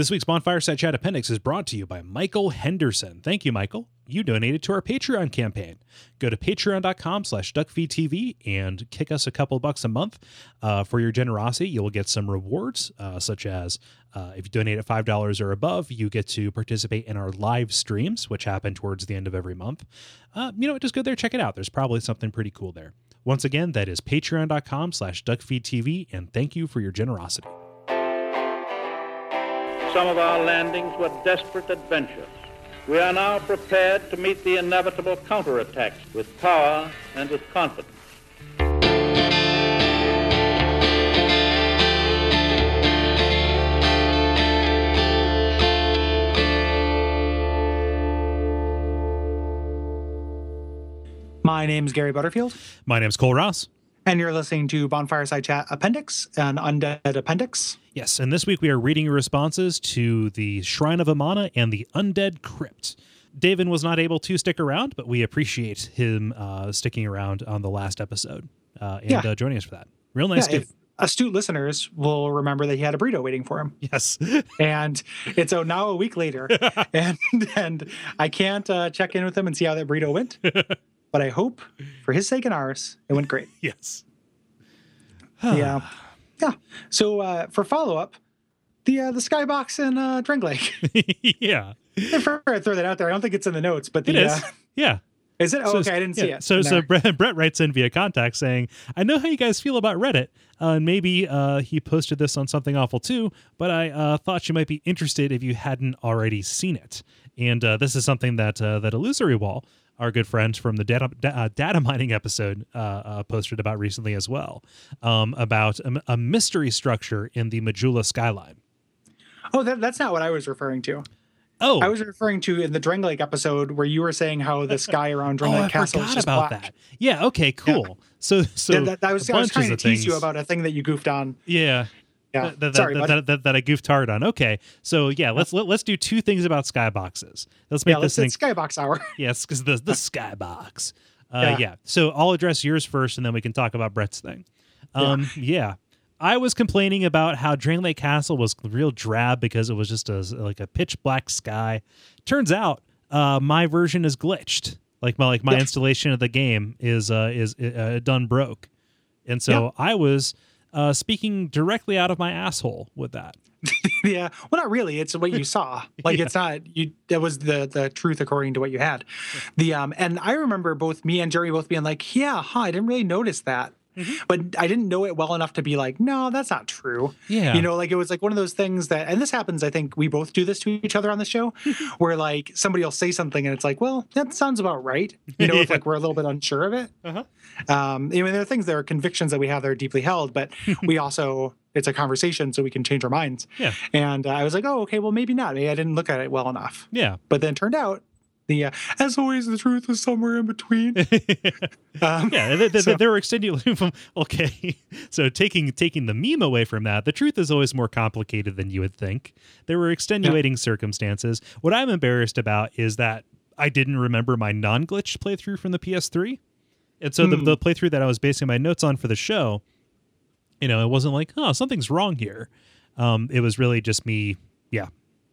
This week's Bonfire Side Chat Appendix is brought to you by Michael Henderson. Thank you, Michael. You donated to our Patreon campaign. Go to patreon.com slash duckfeedtv and kick us a couple bucks a month. Uh, for your generosity, you will get some rewards, uh, such as uh, if you donate at $5 or above, you get to participate in our live streams, which happen towards the end of every month. Uh, you know? Just go there, check it out. There's probably something pretty cool there. Once again, that is patreon.com slash duckfeedtv, and thank you for your generosity. Some of our landings were desperate adventures. We are now prepared to meet the inevitable counterattacks with power and with confidence. My name is Gary Butterfield, My name's Kole Ross. And you're listening to Bonfire Side Chat Appendix, an undead appendix. Yes, and this week we are reading your responses to the Shrine of Amana and the Undead Crypt. David was not able to stick around, but we appreciate him uh, sticking around on the last episode and Yeah. uh, joining us for that. Real nice Yeah, astute listeners will remember that he had a burrito waiting for him, Yes. and it's oh, now a week later, and and I can't uh, check in with him and see how that burrito went. But I hope, for his sake and ours, it went great. yes. yeah, yeah. So uh, for follow up, the uh, the skybox in uh, Drangleic. yeah. I throw that out there, I don't think it's in the notes, but the It is. Uh, Yeah. is it? Oh, So- okay, I didn't see it. So, so Brett, Brett writes in via contact saying, "I know how you guys feel about Reddit, uh, and maybe uh, he posted this on something awful too. But I uh, thought you might be interested if you hadn't already seen it. And uh, this is something that uh, that Illusory Wall, our good friend from the data da- uh, data mining episode, uh, uh, posted about recently as well, um, about a, a mystery structure in the Majula skyline. Oh, that, that's not what I was referring to. Oh, I was referring to in the Drangleic episode where you were saying how the sky around Drang oh, Lake I Castle is forgot just about black. that. Yeah. Okay. Cool. So, so Yeah, that, that was, I was trying to tease you about a thing that you goofed on. Yeah. Yeah, That, that, sorry, that, that, that, I goofed hard on. Okay, so yeah, let's let, let's do two things about skyboxes. Let's make yeah, let's this thing Skybox Hour. yes, because the the skybox. Uh, Yeah. yeah. So I'll address yours first, and then we can talk about Brett's thing. Um, yeah. I was complaining about how Drangleic Castle was real drab because it was just a like a pitch black sky. Turns out, uh, my version is glitched. Like my like my Yeah. installation of the game is uh, is uh, done broke, and so I was uh, speaking directly out of my asshole with that. yeah, well, not really. It's what you saw. Like it's not you. That was the the truth according to what you had. The um, and I remember both me and Jerry both being like, "Yeah, huh, I didn't really notice that." Mm-hmm. But I didn't know it well enough to be like, no, that's not true. Yeah. You know, like it was like one of those things that, and this happens, I think we both do this to each other on the show, where like somebody will say something and it's like, well, that sounds about right. You know, if like we're a little bit unsure of it. Uh-huh. Um, I mean, there are things, there are convictions that we have that are deeply held, but we also, it's a conversation so we can change our minds. Yeah. And uh, I was like, oh, okay, well, maybe not. Maybe I didn't look at it well enough. Yeah. But then it turned out, the uh, as always, the truth is somewhere in between. Um, yeah, they, they, So- they were extending. okay, so taking taking the meme away from that, the truth is always more complicated than you would think. There were extenuating circumstances. What I'm embarrassed about is that I didn't remember my non-glitch playthrough from the PS3, and so the, Hmm. the playthrough that I was basing my notes on for the show, you know, it wasn't like, oh, something's wrong here. Um, it was really just me, yeah,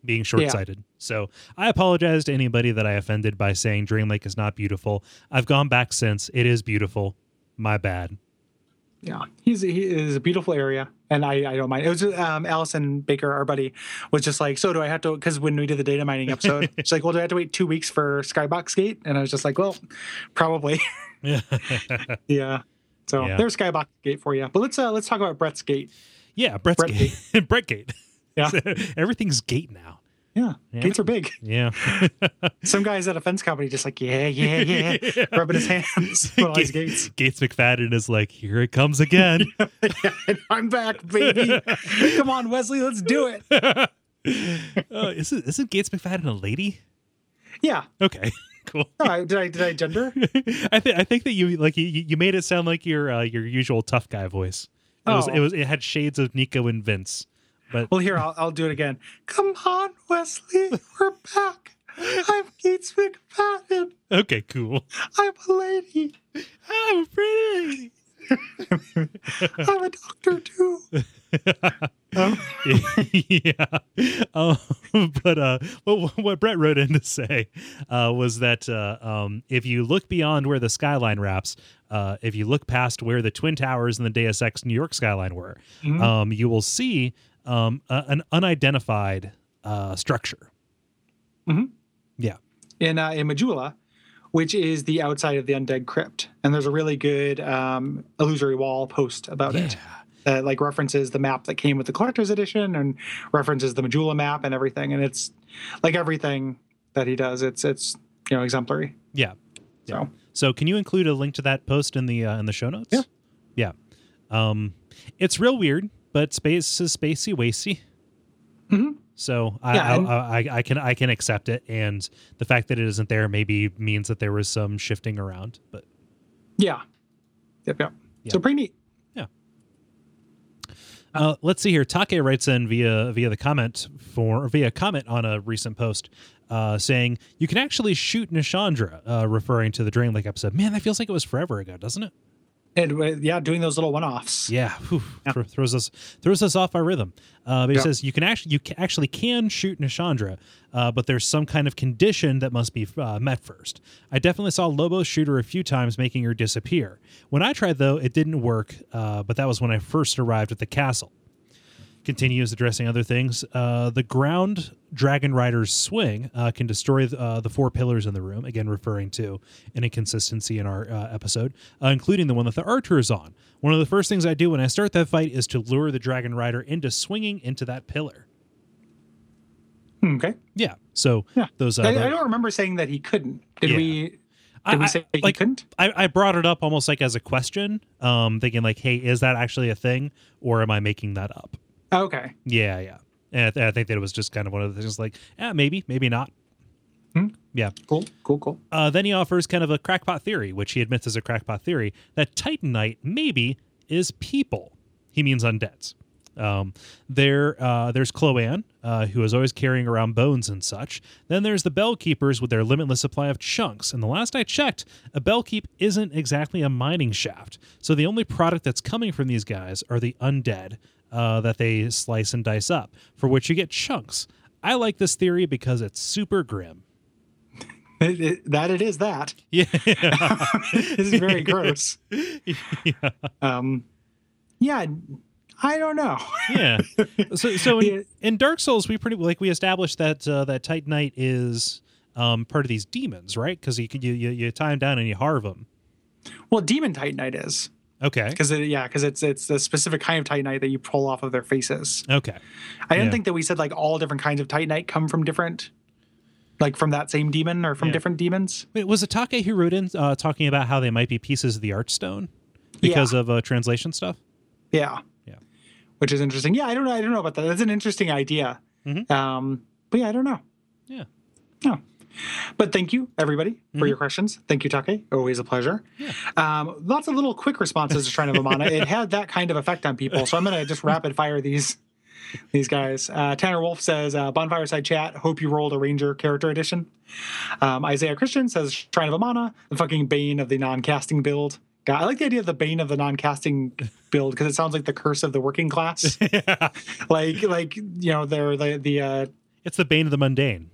being short-sighted. So I apologize to anybody that I offended by saying Drangleic is not beautiful. I've gone back since; it is beautiful. My bad. Yeah, he's he is a beautiful area, and I I don't mind. It was um, Allison Baker, our buddy, was just like, so do I have to? Because when we did the data mining episode, she's like, well, do I have to wait two weeks for Skybox Gate? And I was just like, well, probably. Yeah, yeah. So Yeah. there's Skybox Gate for you. But let's uh let's talk about Brett's Gate. yeah. Brett's Brett gate. Brett Gate. Yeah. Everything's gate now. Yeah, Yeah. gates are big. Yeah. Some guys at a fence company just like, yeah, yeah, yeah, rubbing his hands while he's gates. Gates McFadden is like, here it comes again. Yeah, I'm back, baby. Come on, Wesley, let's do it. oh, isn't isn't Gates McFadden a lady? Yeah. Okay, cool. Oh, did I did I gender? I think I think that you like you, you made it sound like your uh, your usual tough guy voice. It was Oh. it was it had shades of Nico and Vince. But Well, here I'll, I'll do it again. Come on, Wesley, we're back. I'm Gates McFadden. okay, cool. I'm a lady. I'm pretty. I'm a doctor too. Um, yeah. Um, but uh, what, what Brett wrote in to say uh, was that uh, um, if you look beyond where the skyline wraps, uh, if you look past where the Twin Towers and the Deus Ex New York skyline were, Mhm. um, you will see um, a, an unidentified uh, structure. Yeah. in uh, in Majula, which is the outside of the undead crypt, and there's a really good um, illusory wall post about it that like references the map that came with the collector's edition and references the Majula map and everything, and it's like everything that he does. It's it's you know exemplary. Yeah. Yeah. So So can you include a link to that post in the uh, in the show notes? Yeah. Yeah. Um, it's real weird, but space is spacey wacy. Mhm. So I, Yeah, I, I I can I can accept it, and the fact that it isn't there maybe means that there was some shifting around. But yeah, yep, yep. Yeah. So pretty neat. Yeah. Uh, let's see here. Take writes in via via the comment for via comment on a recent post, uh, saying you can actually shoot Nashandra, uh, referring to the Drangleic episode. Man, that feels like it was forever ago, doesn't it? And uh, yeah, doing those little one-offs. Yeah, whew, thro- throws us throws us off our rhythm. Uh, but he Yeah. says you can actually you ca- actually can shoot Nashandra, uh, but there's some kind of condition that must be uh, met first. I definitely saw Lobo shoot her a few times, making her disappear. When I tried though, it didn't work. Uh, but that was when I first arrived at the castle. Continues addressing other things. Uh, the ground dragon rider's swing uh, can destroy uh, the four pillars in the room. Again, referring to an inconsistency in our uh, episode, uh, including the one that the archer is on. One of the first things I do when I start that fight is to lure the dragon rider into swinging into that pillar. Hmm, Okay. Yeah. So Yeah. those. Uh, I, the- I don't remember saying that he couldn't. Did Yeah. we? Did we say he like, couldn't? I, I brought it up almost like as a question, um, thinking like, "Hey, is that actually a thing, or am I making that up?" Okay. Yeah, yeah. And I, th- I think that it was just kind of one of the things like, yeah, maybe, maybe not. Hmm. Yeah. Cool. Cool. Cool. Uh, then he offers kind of a crackpot theory, which he admits is a crackpot theory, that Titanite maybe is people. He means undeads. Um, there, uh, there's Chloanne, uh, who is always carrying around bones and such. Then there's the Bellkeepers with their limitless supply of chunks. And the last I checked, a Bellkeep isn't exactly a mining shaft. So the only product that's coming from these guys are the undead uh, that they slice and dice up, for which you get chunks. I like this theory because it's super grim. It, it, that it is that. Yeah. this is very gross. yeah. Um, yeah, I don't know. yeah. So, so in, in Dark Souls, we pretty like we established that uh, that Titanite is um, part of these demons, right? Because you, you you you tie them down and you harve them. Well, demon titanite is Okay. because yeah, because it's it's a specific kind of titanite that you pull off of their faces. Okay. I didn't Yeah. think that we said like all different kinds of titanite come from different, like from that same demon or from Yeah. different demons. Wait, was it Take who uh, talking about how they might be pieces of the Archstone because of uh, translation stuff? Yeah. Yeah. Which is interesting. Yeah, I don't know. I don't know about that. That's an interesting idea. Mhm. Um, but yeah, I don't know. Yeah. No. But thank you, everybody, for Mhm. your questions. Thank you, Take. Always a pleasure. Yeah. Um, lots of little quick responses to Shrine of Amana. it had that kind of effect on people. So I'm going to just rapid fire these these guys. Uh, Tanner Wolf says, uh, Bonfire Side Chat, hope you rolled a Ranger character edition. Um, Isaiah Christian says, Shrine of Amana, the fucking bane of the non casting build. God, I like the idea of the bane of the non casting build because it sounds like the curse of the working class. like, like you know, they're the, the uh, It's the bane of the mundane.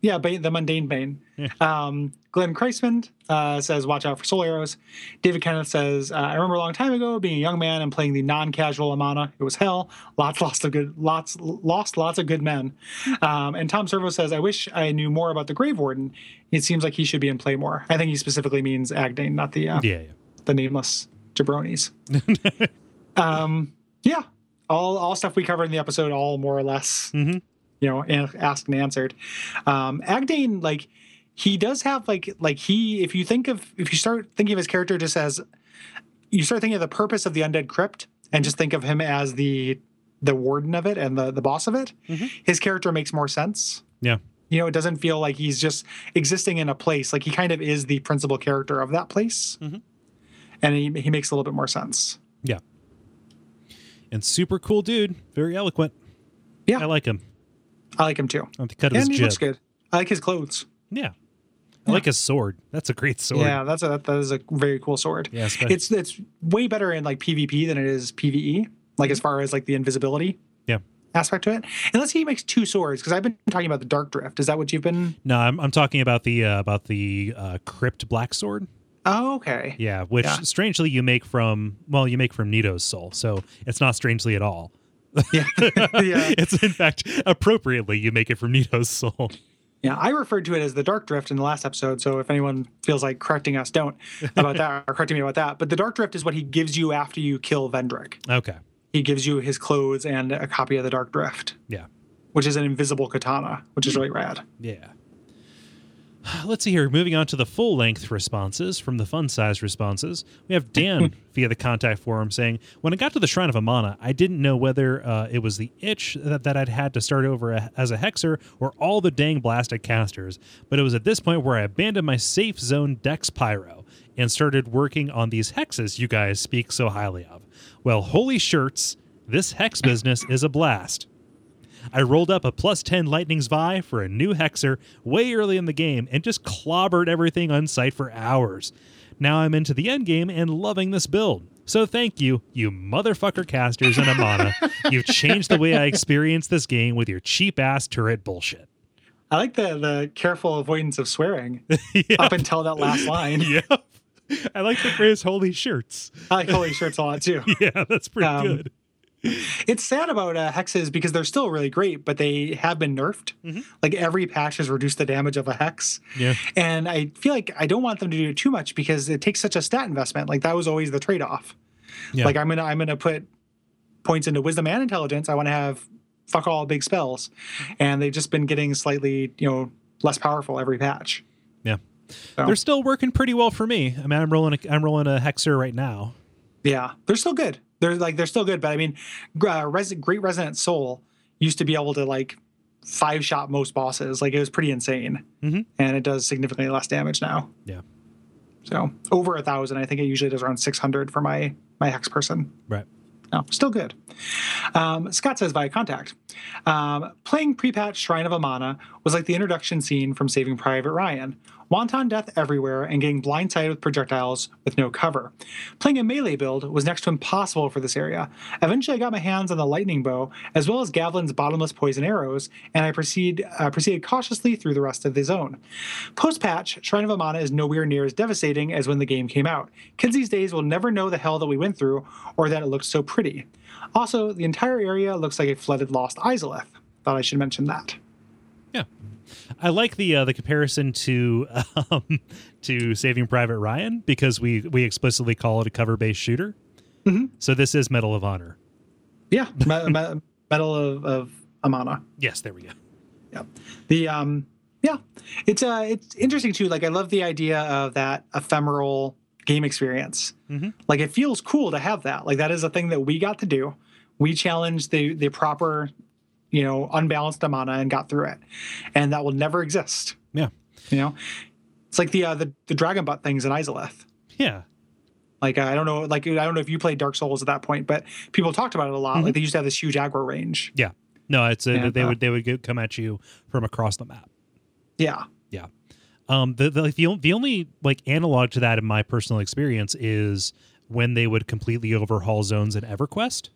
Yeah, Bane, the mundane Bane. Yeah. Um, Glenn Kreisman uh, says, "Watch out for soul arrows." David Kenneth says, uh, "I remember a long time ago being a young man and playing the non-casual Amana. It was hell. Lots, lots of good, lots, lost lots of good men." Um, and Tom Servo says, "I wish I knew more about the Grave Warden. It seems like he should be in play more. I think he specifically means Agdayne, not the uh, Yeah, yeah. the nameless jabronis." um, yeah, all all stuff we covered in the episode, all more or less Mhm. You know, asked and answered. Um, Agdayne, like, he does have like like he if you think of if you start thinking of his character just as you start thinking of the purpose of the undead crypt and just think of him as the the warden of it and the the boss of it, Mhm. his character makes more sense. Yeah. You know, it doesn't feel like he's just existing in a place. Like he kind of is the principal character of that place. Mhm. And he, he makes a little bit more sense. Yeah. And super cool dude. Very eloquent. Yeah. I like him. I like him too. I like the cut of his And he jib. looks good. I like his clothes. Yeah. I like his sword. That's a great sword. Yeah, that's a that is a very cool sword. Yeah, especially- It's it's way better in like PvP than it is PvE. Like as far as like the invisibility Yeah. aspect to it. And let's say he makes two swords because I've been talking about the Dark Drift. Is that what you've been? No, I'm, I'm talking about the uh, about the uh, crypt black sword. Oh, okay. Yeah, which Yeah. strangely you make from well, you make from Nito's soul, so it's not strangely at all. Yeah, yeah, it's in fact appropriately you make it from Nito's soul. yeah. I referred to it as the Dark Drift in the last episode. So if anyone feels like correcting us, don't about that or correcting me about that. But the Dark Drift is what he gives you after you kill Vendrick. Okay. He gives you his clothes and a copy of the Dark Drift, Yeah. which is an invisible katana, which is really rad. Yeah. Let's see here. Moving on to the full length responses from the fun size responses. We have Dan via the contact forum saying, When I got to the Shrine of Amana, I didn't know whether uh, it was the itch that, that I'd had to start over a, as a hexer or all the dang blasted casters. But it was at this point where I abandoned my safe zone Dex Pyro and started working on these hexes you guys speak so highly of. Well, holy shirts, this hex business is a blast. I rolled up a plus 10 Lightning's Vi for a new Hexer way early in the game and just clobbered everything on sight for hours. Now I'm into the end game and loving this build. So thank you, you motherfucker casters and Amana. You've changed the way I experience this game with your cheap ass turret bullshit. I like the the careful avoidance of swearing yeah. up until that last line. yeah. I like the phrase holy shirts. I like holy shirts a lot too. Yeah, that's pretty Um, good. It's sad about uh, hexes because they're still really great, but they have been nerfed. Mhm. Like every patch has reduced the damage of a hex. Yeah. And I feel like I don't want them to do it too much because it takes such a stat investment. Like that was always the trade off. Yeah. Like I'm gonna I'm gonna put points into wisdom and intelligence. I want to have fuck all big spells, and they've just been getting slightly you know less powerful every patch. Yeah. So, They're still working pretty well for me. I mean, I'm rolling a, I'm rolling a Hexer right now. yeah, they're still good. They're like they're still good, but I mean, uh, Res- Great Resonant Soul used to be able to like five shot most bosses. Like it was pretty insane, Mhm. and it does significantly less damage now. Yeah. So over a thousand, I think it usually does around six hundred for my my hex person. Right. No, still good. Um, Scott says via contact. Um, playing pre-patch Shrine of Amana was like the introduction scene from Saving Private Ryan. Wanton death everywhere and getting blindsided with projectiles with no cover. Playing a melee build was next to impossible for this area. Eventually, I got my hands on the lightning bow as well as Gavlan's bottomless poison arrows, and I proceed uh, proceeded cautiously through the rest of the zone. Post patch, Shrine of Amana is nowhere near as devastating as when the game came out. Kids these days will never know the hell that we went through or that it looks so pretty. Also, the entire area looks like a flooded Lost Izalith. Thought I should mention that. Yeah, I like the uh, the comparison to um, to Saving Private Ryan because we we explicitly call it a cover based shooter. Mhm. So this is Medal of Honor. Yeah, me- me- Medal of, of Amana. Yes, there we go. Yeah. The um yeah, it's uh it's interesting too. Like I love the idea of that ephemeral game experience. Mhm. Like it feels cool to have that. Like that is a thing that we got to do. We challenged the the proper, you know, unbalanced Amana and got through it, and that will never exist. Yeah, You know, it's like the uh, the the dragon butt things in Izalith. yeah, Like I don't know, like I don't know if you played Dark Souls at that point, but people talked about it a lot. Like they used to have this huge aggro range. yeah. No, it's a, And, they uh, would they would come at you from across the map. Yeah, Yeah. Um, the, the, like, the, the only like analog to that in my personal experience is when they would completely overhaul zones in EverQuest.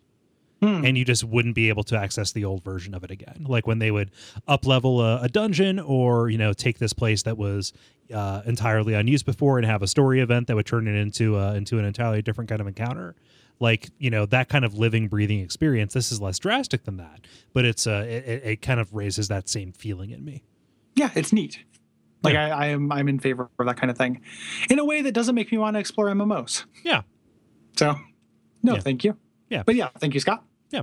Hmm. And you just wouldn't be able to access the old version of it again. Like when they would up level a, a dungeon, or you know, take this place that was uh, entirely unused before and have a story event that would turn it into uh, into an entirely different kind of encounter. Like you know that kind of living, breathing experience. This is less drastic than that, but it's uh, it- it kind of raises that same feeling in me. yeah, it's neat. Like Yeah. I, I am I'm in favor of that kind of thing, in a way that doesn't make me want to explore MMOs. Yeah, So, no, Yeah. thank you. Yeah. but yeah, thank you, Scott. Yeah.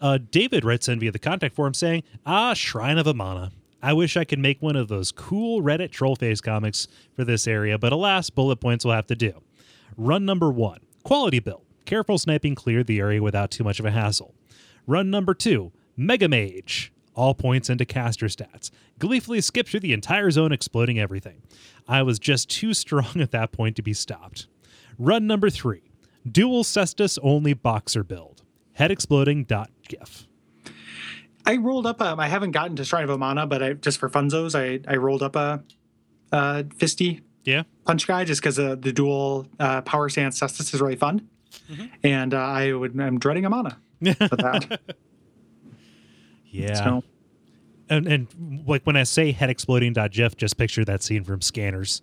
Uh, David writes in via the contact form saying, Ah, Shrine of Amana. I wish I could make one of those cool Reddit troll face comics for this area, but alas, bullet points will have to do. Run number one quality build. Careful sniping cleared the area without too much of a hassle. Run number two Mega Mage. All points into caster stats. Gleefully skip through the entire zone, exploding everything. I was just too strong at that point to be stopped. Run number three Dual Cestus only boxer build. Head exploding dot gif. I rolled up. Um, I haven't gotten to Shrine of Amana, but I just for funzos, I I rolled up a uh, fisty Yeah. punch guy just because uh, the dual uh, power stance Cestus is really fun, Mm-hmm. and uh, I would I'm dreading Amana for that. Yeah. So And and like when I say head exploding gif, just picture that scene from Scanners.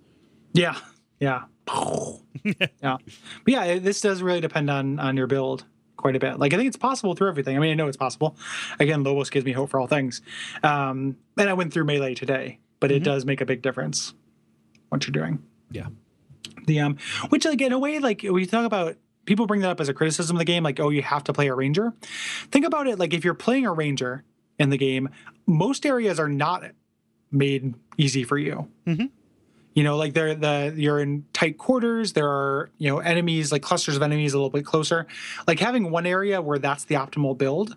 yeah, yeah, yeah. But yeah, this does really depend on on your build quite a bit. Like I think it's possible through everything. I mean, I know it's possible. Again, Lobos gives me hope for all things. Um, and I went through melee today, but it does make a big difference what you're doing. Yeah. the um which like in a way like we talk about people bring that up as a criticism of the game like oh you have to play a ranger think about it like if you're playing a ranger in the game most areas are not made easy for you Mhm. you know like they're the you're in tight quarters there are you know enemies like clusters of enemies a little bit closer like having one area where that's the optimal build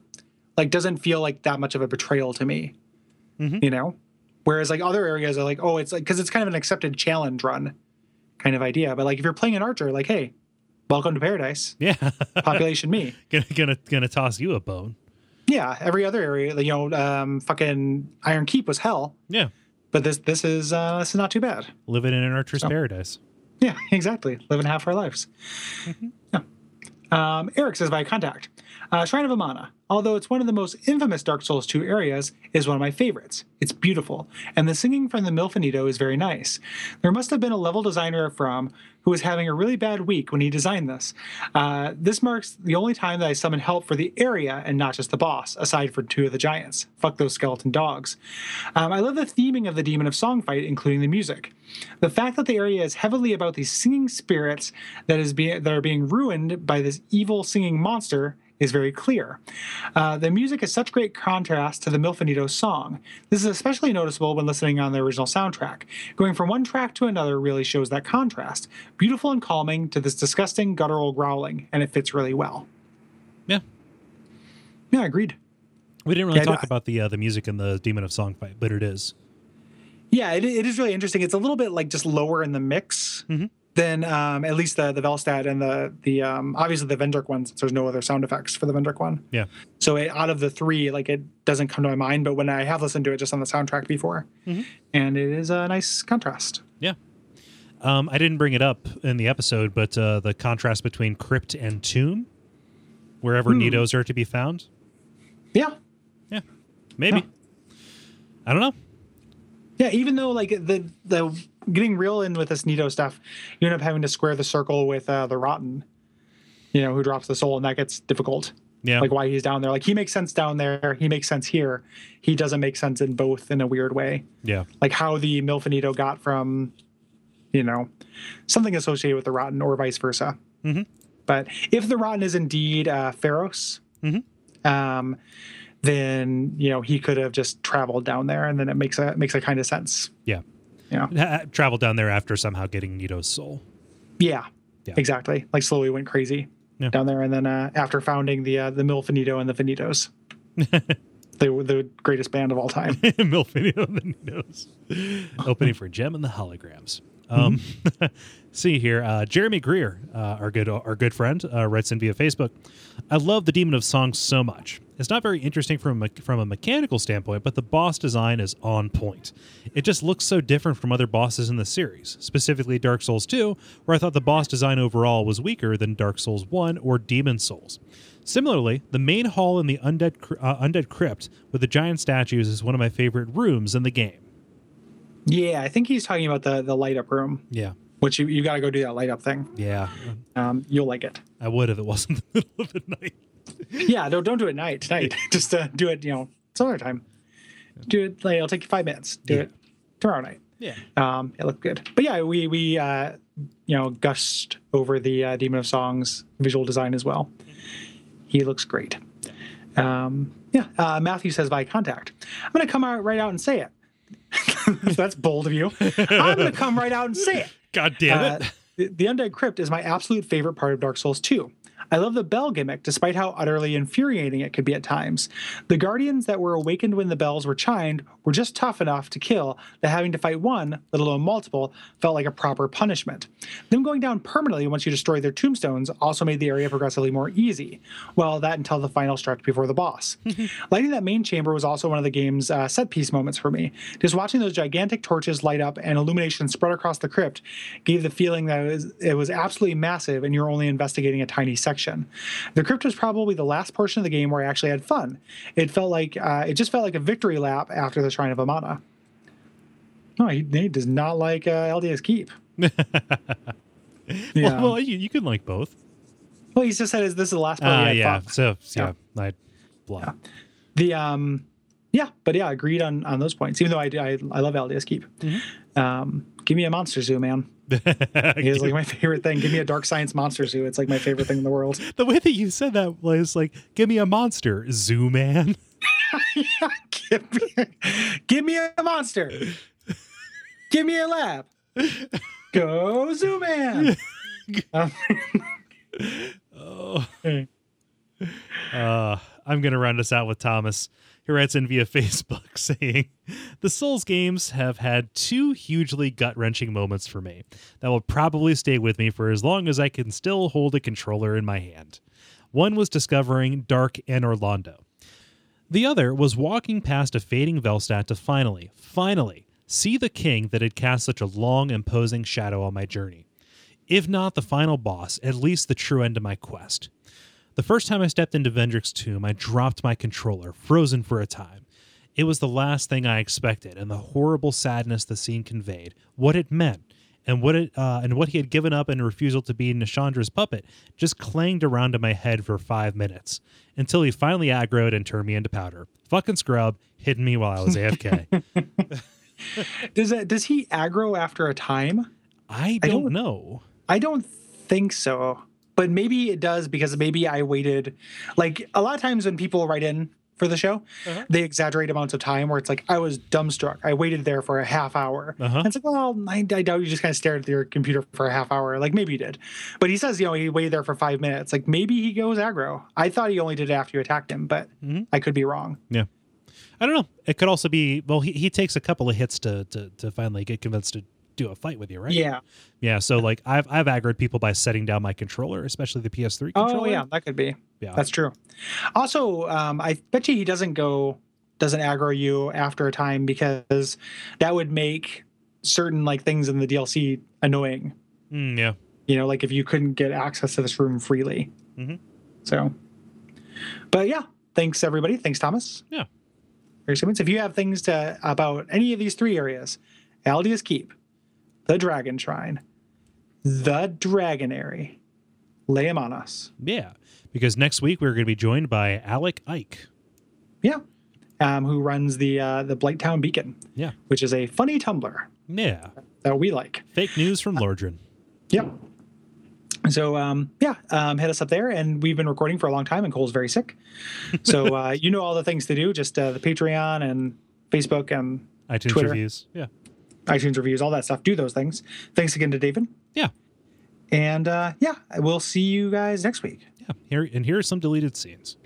like doesn't feel like that much of a betrayal to me Mhm. you know whereas like other areas are like oh it's like because it's kind of an accepted challenge run kind of idea but like if you're playing an archer like hey welcome to paradise Yeah. population me gonna gonna gonna toss you a bone. Yeah every other area you know um fucking iron keep was hell Yeah. but this this is uh this is not too bad Living in an archer's So- paradise. Yeah, exactly. Living half our lives. Yeah. Um, Eric says by contact. Uh, Shrine of Amana, although it's one of the most infamous Dark Souls 2 areas, is one of my favorites. It's beautiful, and the singing from the Milfanito is very nice. There must have been a level designer from who was having a really bad week when he designed this. Uh, this marks the only time that I summon help for the area and not just the boss, aside from two of the giants. Fuck those skeleton dogs. Um, I love the theming of the Demon of Song fight, including the music. The fact that the area is heavily about these singing spirits that is being that are being ruined by this evil singing monster is very clear. Uh, the music is such great contrast to the Milfanito song. This is especially noticeable when listening on the original soundtrack. Going from one track to another really shows that contrast. Beautiful and calming to this disgusting guttural growling, and it fits really well. Yeah. Yeah, agreed. We didn't really Yeah, talk about the uh, the music in the Demon of Song fight, but it is. Yeah, it, it is really interesting. It's a little bit like just lower in the mix Mhm. Than um, at least the the Velstadt and the the um, obviously the Vendrick ones. Since there's no other sound effects for the Vendrick one, Yeah. so it, out of the three, like it doesn't come to my mind. But when I have listened to it just on the soundtrack before, Mhm. and it is a nice contrast. Yeah. Um, I didn't bring it up in the episode, but uh, the contrast between crypt and tomb, wherever Hmm. Nidos are to be found. Yeah, Yeah. Maybe. Yeah. I don't know. yeah. Even though like the the getting real in with this Nito stuff, you end up having to square the circle with uh, the Rotten. You know who drops the soul, and that gets difficult. Yeah. like why he's down there. Like he makes sense down there, he makes sense here. He doesn't make sense in both in a weird way. yeah. Like how the Milfanito got from, you know, something associated with the Rotten or vice versa. Mhm. But if the Rotten is indeed uh, Pharos, Mhm. um, then you know he could have just traveled down there, and then it makes a makes a kind of sense. Yeah. Yeah, Ha- Traveled down there after somehow getting Nito's soul. yeah, Yeah. exactly. Like slowly went crazy Yeah. down there, and then uh, after founding the uh, the Milfanito and the Finitos. they were the greatest band of all time. Milfanio and the Finitos, Opening for Jem and the Holograms. Um, see here, uh, Jeremy Greer, uh, our good our good friend, uh, writes in via Facebook. I love the Demon of Song so much. It's not very interesting from a, from a mechanical standpoint, but the boss design is on point. It just looks so different from other bosses in the series, specifically Dark Souls 2, where I thought the boss design overall was weaker than Dark Souls 1 or Demon Souls. Similarly, the main hall in the Undead, uh, Undead Crypt with the giant statues is one of my favorite rooms in the game. Yeah, I think he's talking about the the light up room, Yeah. which you, you got to go do that light up thing. Yeah. Um, you'll like it. I would if it wasn't the middle of the night. Yeah, don't don't do it night tonight. Just uh, do it. You know, some other time. Do it. Like, it'll take you five minutes. Do Yeah. it tomorrow night. Yeah. Um, it looked good. But yeah, we we uh, you know gushed over the uh, Demon of Songs visual design as well. He looks great. Um, yeah, uh, Matthew says by contact. I'm gonna come out right out and say it. That's bold of you. I'm gonna come right out and say it. God damn Uh, it. the, the Undead Crypt is my absolute favorite part of Dark Souls 2. I love the bell gimmick, despite how utterly infuriating it could be at times. The guardians that were awakened when the bells were chimed were just tough enough to kill that having to fight one, let alone multiple, felt like a proper punishment. Them going down permanently once you destroy their tombstones also made the area progressively more easy. Well, that until the final stretch before the boss. Lighting that main chamber was also one of the game's uh, set piece moments for me. Just watching those gigantic torches light up and illumination spread across the crypt gave the feeling that it was, it was absolutely massive and you're only investigating a tiny section. The crypt was probably the last portion of the game where I actually had fun. It felt like uh, it just felt like a victory lap after the Shrine of Amana. No, he, he does not like uh, Aldia's Keep. Well, well, you, you can like both. Well, he just said this is the last part. Uh, yeah. fun. So yeah, I blah. The um, yeah, but yeah, agreed on on those points. Even though I I, I love Aldia's Keep. Mm-hmm. Um, give me a monster zoo, man. It's like my favorite thing. Give me a dark science monster zoo. It's like my favorite thing in the world. the way that you said that was like, "Give me a monster, Zoo Man." give, me, give me a monster. Give me a lab. Go zoo man. Um, Oh. Uh, I'm going to round us out with Thomas, who writes in via Facebook saying, The Souls games have had two hugely gut wrenching moments for me that will probably stay with me for as long as I can still hold a controller in my hand. One was discovering Dark Anor Londo. The other was walking past a fading Velstadt to finally, finally, see the king that had cast such a long, imposing shadow on my journey. If not the final boss, at least the true end of my quest. The first time I stepped into Vendrick's tomb, I dropped my controller, frozen for a time. It was the last thing I expected, and the horrible sadness the scene conveyed, what it meant, and what it uh, and what he had given up in refusal to be Nashandra's puppet, just clanged around in my head for five minutes until he finally aggroed and turned me into powder. Fucking scrub, hitting me while I was AFK. does that does he aggro after a time? I I don't don't- know. I don't think so, but maybe it does because maybe I waited. Like a lot of times when people write in for the show, Uh-huh. they exaggerate amounts of time where it's like I was dumbstruck. I waited there for a half hour. Uh-huh. And it's like, well, I, I doubt you just kind of stared at your computer for a half hour. Like maybe you did, but he says you know he waited there for five minutes. Like maybe he goes aggro. I thought he only did it after you attacked him, but Mhm. I could be wrong. Yeah. I don't know. It could also be well, he, he takes a couple of hits to, to to finally get convinced to do a fight with you, right? Yeah. Yeah. So like I've I've aggroed people by setting down my controller, especially the PS3 controller. Oh yeah, that could be. Yeah. That's true. Also, um, I bet you he doesn't go doesn't aggro you after a time because that would make certain like things in the DLC annoying. Mm, yeah. You know, like if you couldn't get access to this room freely. Mhm. So, but yeah, thanks everybody. Thanks Thomas. Yeah. If you have things to about any of these three areas, Aldia's Keep, the Dragon Shrine, the Dragon Aerie, lay 'em on us. Yeah. Because next week we're going to be joined by Alec Ike. Yeah. Um, who runs the uh, the Blighttown Beacon, Yeah. which is a funny Tumblr Yeah. that we like. Fake news from Lordran. Yep. So um, yeah, um, hit us up there, and we've been recording for a long time, and Kole's very sick. So uh, you know all the things to do: just uh, the Patreon and Facebook and iTunes Twitter. reviews. Yeah. iTunes reviews, all that stuff. Do those things. Thanks again to David, Yeah. and uh, yeah, we'll see you guys next week. Yeah. Here and here are some deleted scenes.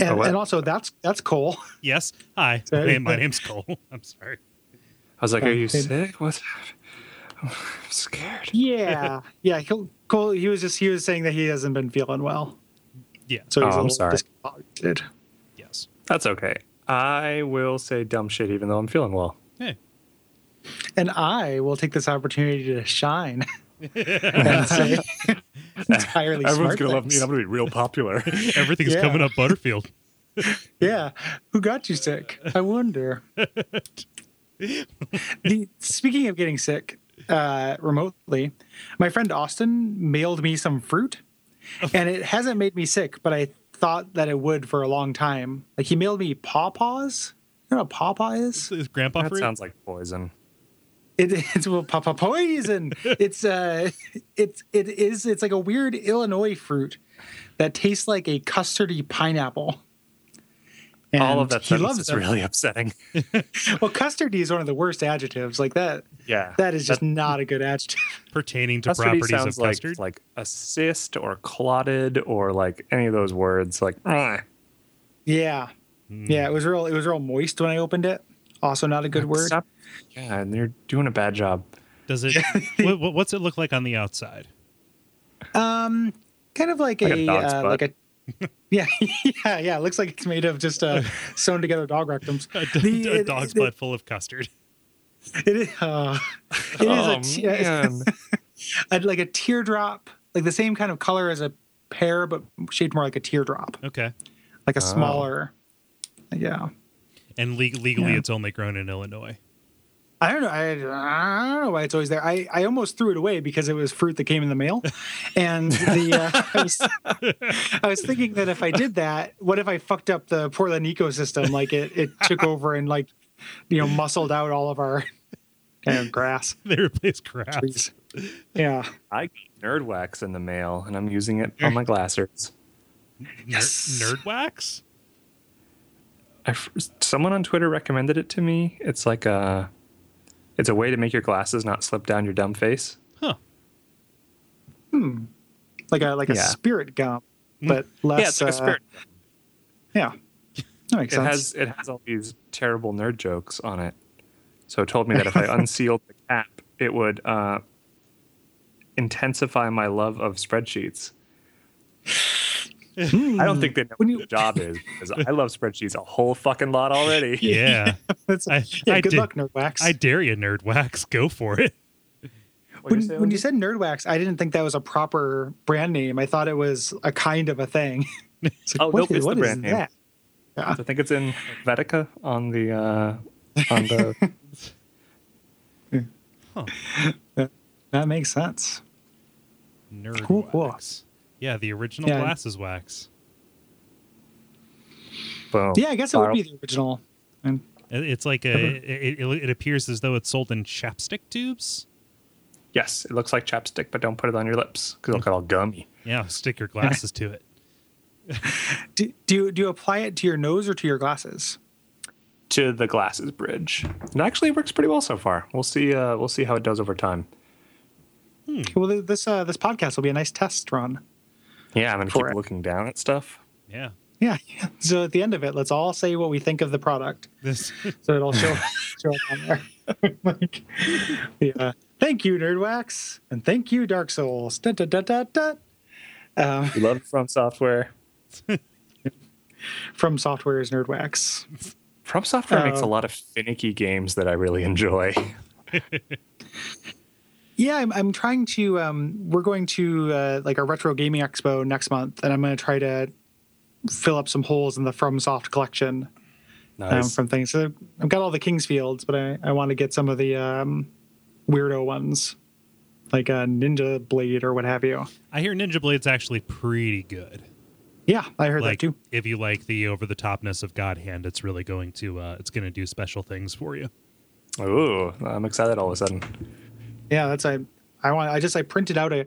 And, Oh, and also, that's that's Kole. Yes. Hi. Sorry. Hey, my name's Kole. I'm sorry. I was like, "Are you Okay. sick? What? I'm scared." Yeah, yeah. He'll, Kole, he was just he was saying that he hasn't been feeling well, Yeah. so he's Oh, a I'm sorry. discombobulated. Yes. That's okay. I will say dumb shit even though I'm feeling well. Hey. And I will take this opportunity to shine and say entirely Everyone's gonna love me, and I'm gonna be real popular. Everything's Yeah. coming up Butterfield. Yeah, who got you sick? I wonder. the, speaking of getting sick uh, remotely, my friend Austin mailed me some fruit, and it hasn't made me sick, but I thought that it would for a long time. Like he mailed me pawpaws. You know what a pawpaw is? Is grandpa that fruit? sounds like poison. It, it's well, papa poison. it's uh, it's it is it's like a weird Illinois fruit that tastes like a custardy pineapple, All of that he loves is them. really upsetting. Well, custardy is one of the worst adjectives. Like that. Yeah. That is just not a good adjective. Pertaining to Custardy properties sounds of like, custard. like assist or clotted or like any of those words. Like, "Ah." Yeah. Mm. Yeah. It was real. It was real moist when I opened it. Also, not a good word. Stop. Yeah, and you're doing a bad job. Does it? what, what- what's it look like on the outside? Um, kind of like, Like a, a dog's uh, butt. like a. Yeah, yeah, yeah. It looks like it's made of just uh, sewn together dog rectums. A, d- The- a dog's it- butt full of custard. It is. Uh, it is oh a te- man. a- like a teardrop, like the same kind of color as a pear, but shaped more like a teardrop, Okay. like a Oh. smaller. Yeah. And le- legally, Yeah. it's only grown in Illinois. I don't know. I, I don't know why it's always there. I, I almost threw it away because it was fruit that came in the mail, and the uh, I, was, I was thinking that if I did that, what if I fucked up the Portland ecosystem? Like it it took over and like you know muscled out all of our kind of grass they replace grass. trees. Yeah. I got nerd wax in the mail and I'm using it on my glassers. Yes. Nerd, nerd wax? I, someone on Twitter recommended it to me. It's like a, it's a way to make your glasses not slip down your dumb face. Huh. Hmm. Like a like a Yeah. spirit gum, but less. yeah, it's like a uh, spirit. yeah. That makes It sense. has it has all these terrible nerd jokes on it. So it told me that if I unsealed the cap, it would uh, intensify my love of spreadsheets. I don't think they know When what you- the job is because I love spreadsheets a whole fucking lot already. Yeah. That's- I- yeah, I good did- luck, Nerd Wax. I dare you, nerd wax. Go for it. When, you when you said Nerd Wax, I didn't think that was a proper brand name. I thought it was a kind of a thing. It's like, Oh, what nope, is- it's the what is brand name. that? Yeah. I think it's in Helvetica on the uh, on the That makes sense. Nerd Cool, cool. Wax. Yeah, the original Yeah. glasses wax. boom. Yeah, I guess it would be the original. And It- It's like a. It, it, it appears as though it's sold in chapstick tubes. Yes, it looks like chapstick, but don't put it on your lips because it'll get all gummy. Yeah, stick your glasses to it. do, do you do you apply it to your nose or to your glasses? To the glasses bridge. It actually works pretty well so far. We'll see. Uh, we'll see how it does over time. Well, this uh, this podcast will be a nice test run. Yeah, I'm gonna For keep it. looking down at stuff. Yeah. Yeah. So at the end of it, let's all say what we think of the product. This. So it'll show show up on there. like, yeah. Thank you, Nerdwax, and thank you, Dark Souls. Dun, dun, dun, dun, dun. Um, We love From Software. from Software is Nerdwax. From Software makes a Uh, lot of finicky games that I really enjoy. Yeah, I'm, I'm trying to. Um, we're going to uh, like a retro gaming expo next month, and I'm going to try to fill up some holes in the FromSoft collection um, from things. So I've got all the Kingsfields, but I, I want to get some of the um, weirdo ones, like a Ninja Blade or what have you. I hear Ninja Blade's actually pretty good. Yeah, I heard like that too. if you like the over the topness of God Hand, it's really going to uh, it's going to do special things for you. Ooh, I'm excited all of a sudden. Yeah, that's I. I want. I just I printed out a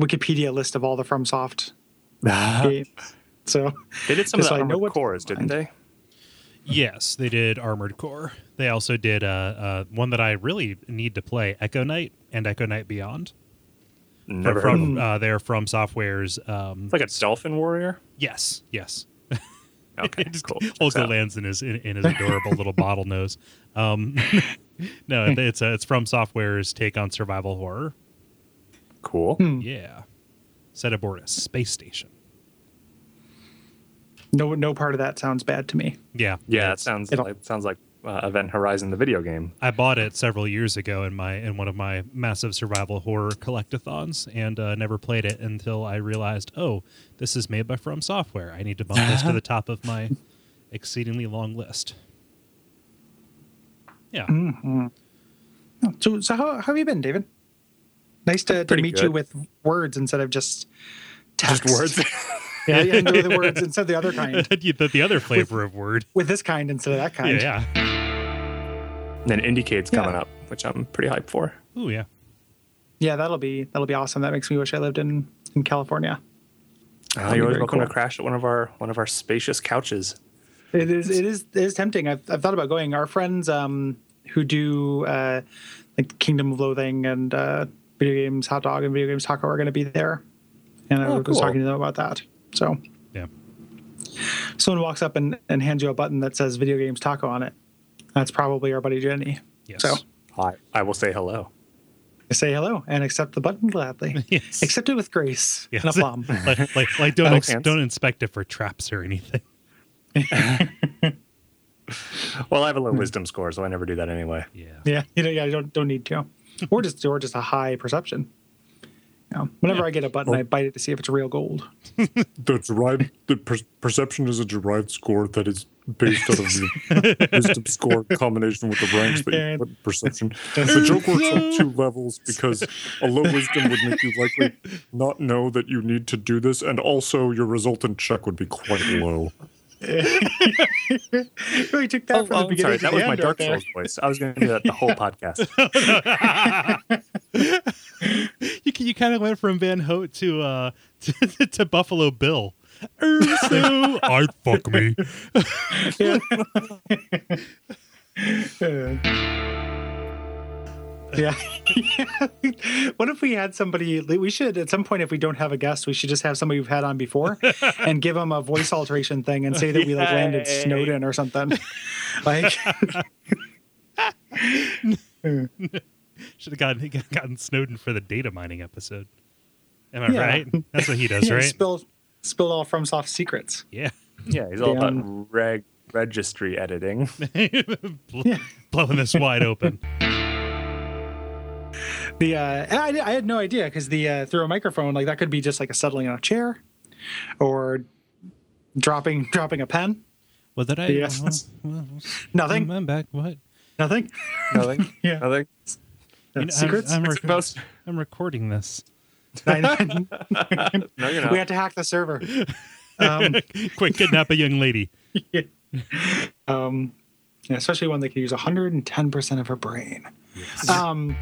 Wikipedia list of all the FromSoft games. So They did some of the so I know armored what to cores, didn't they? Yes, they did Armored Core. They also did uh, uh, one that I really need to play, Echo Night and Echo Night Beyond. Never They're heard of from them. uh, they're from Software's. Um, It's like a dolphin warrior. yes, yes. Okay, Just cool. Holds the So- lands in his in, in his adorable little bottle nose. Um, no, it's uh, it's from Software's take on survival horror. Cool. Hmm. Yeah, set aboard a space station. no, no part of that sounds bad to me. Yeah, Yeah, it sounds It'll- like sounds like uh, Event Horizon, the video game. I bought it several years ago in my in one of my massive survival horror collectathons, and uh, never played it until I realized, oh, this is made by From Software. I need to bump this to the top of my exceedingly long list. Yeah, Mm-hmm. So, so how, how have you been, David? Nice to, to Pretty meet you with words instead of just text. Just words. Yeah, yeah, with the words instead of the other kind. the, the other flavor of word. With this kind instead of that kind. Yeah, yeah. then Indiecade's Yeah. coming up, which I'm pretty hyped for. Oh, yeah. Yeah, that'll be that'll be awesome. That makes me wish I lived in in California. Uh, you're always welcome cool. to crash at one of our one of our spacious couches. It is. It is. It is tempting. I've, I've thought about going. Our friends um, who do uh, like Kingdom of Loathing and uh, video games Hot Dog and video games Taco are going to be there, and I Oh, was cool. talking to them about that. So Yeah. someone walks up and, and hands you a button that says video games Taco on it. That's probably our buddy Jenny. Yes. So I, I will say hello. say hello and accept the button gladly. Yes. Accept it with grace Yes. and aplomb. like, like, like don't ex- don't inspect it for traps or anything. Well, I have a low hmm. wisdom score, so I never do that anyway. Yeah. Yeah, you know, yeah, you don't don't need to, or just or just a high perception. You know, whenever Yeah. I get a button, I bite it to see if it's real gold. The derived the per- perception is a derived score that is based out of the wisdom score combination with the ranks that you put in perception. The joke works on two levels because a low wisdom would make you likely not know that you need to do this, and also your resultant check would be quite low. we took that Oh, from oh, the beginning. sorry, that was my Dark right. Souls voice. I was going to do that the whole podcast. You you kind of went from Van Hout to uh to, to Buffalo Bill. Ursu, I'd fuck me. Yeah. what if we had somebody? We should at some point, if we don't have a guest, we should just have somebody we've had on before and give them a voice alteration thing and say that we like landed Snowden or something. like, Should have gotten gotten Snowden for the data mining episode. Am I Yeah. right? That's what he does, yeah, right? spill spill all FromSoft secrets. Yeah. Yeah, he's all Dan. about reg registry editing. Bl- Yeah. Blowing this wide open. The uh, I, I had no idea because the uh, through a microphone like that could be just like a settling on a chair, or dropping dropping a pen. Well, did I? Yes. well, well, Nothing. I'm back. What? Nothing. Nothing. Yeah. Nothing. You know, I'm- Secrets. I'm, rec- most- I'm recording this. No, you're not. we had to hack the server. Um, Quick, kidnap a young lady. Yeah. um, especially one that can use 110% of her brain. Um,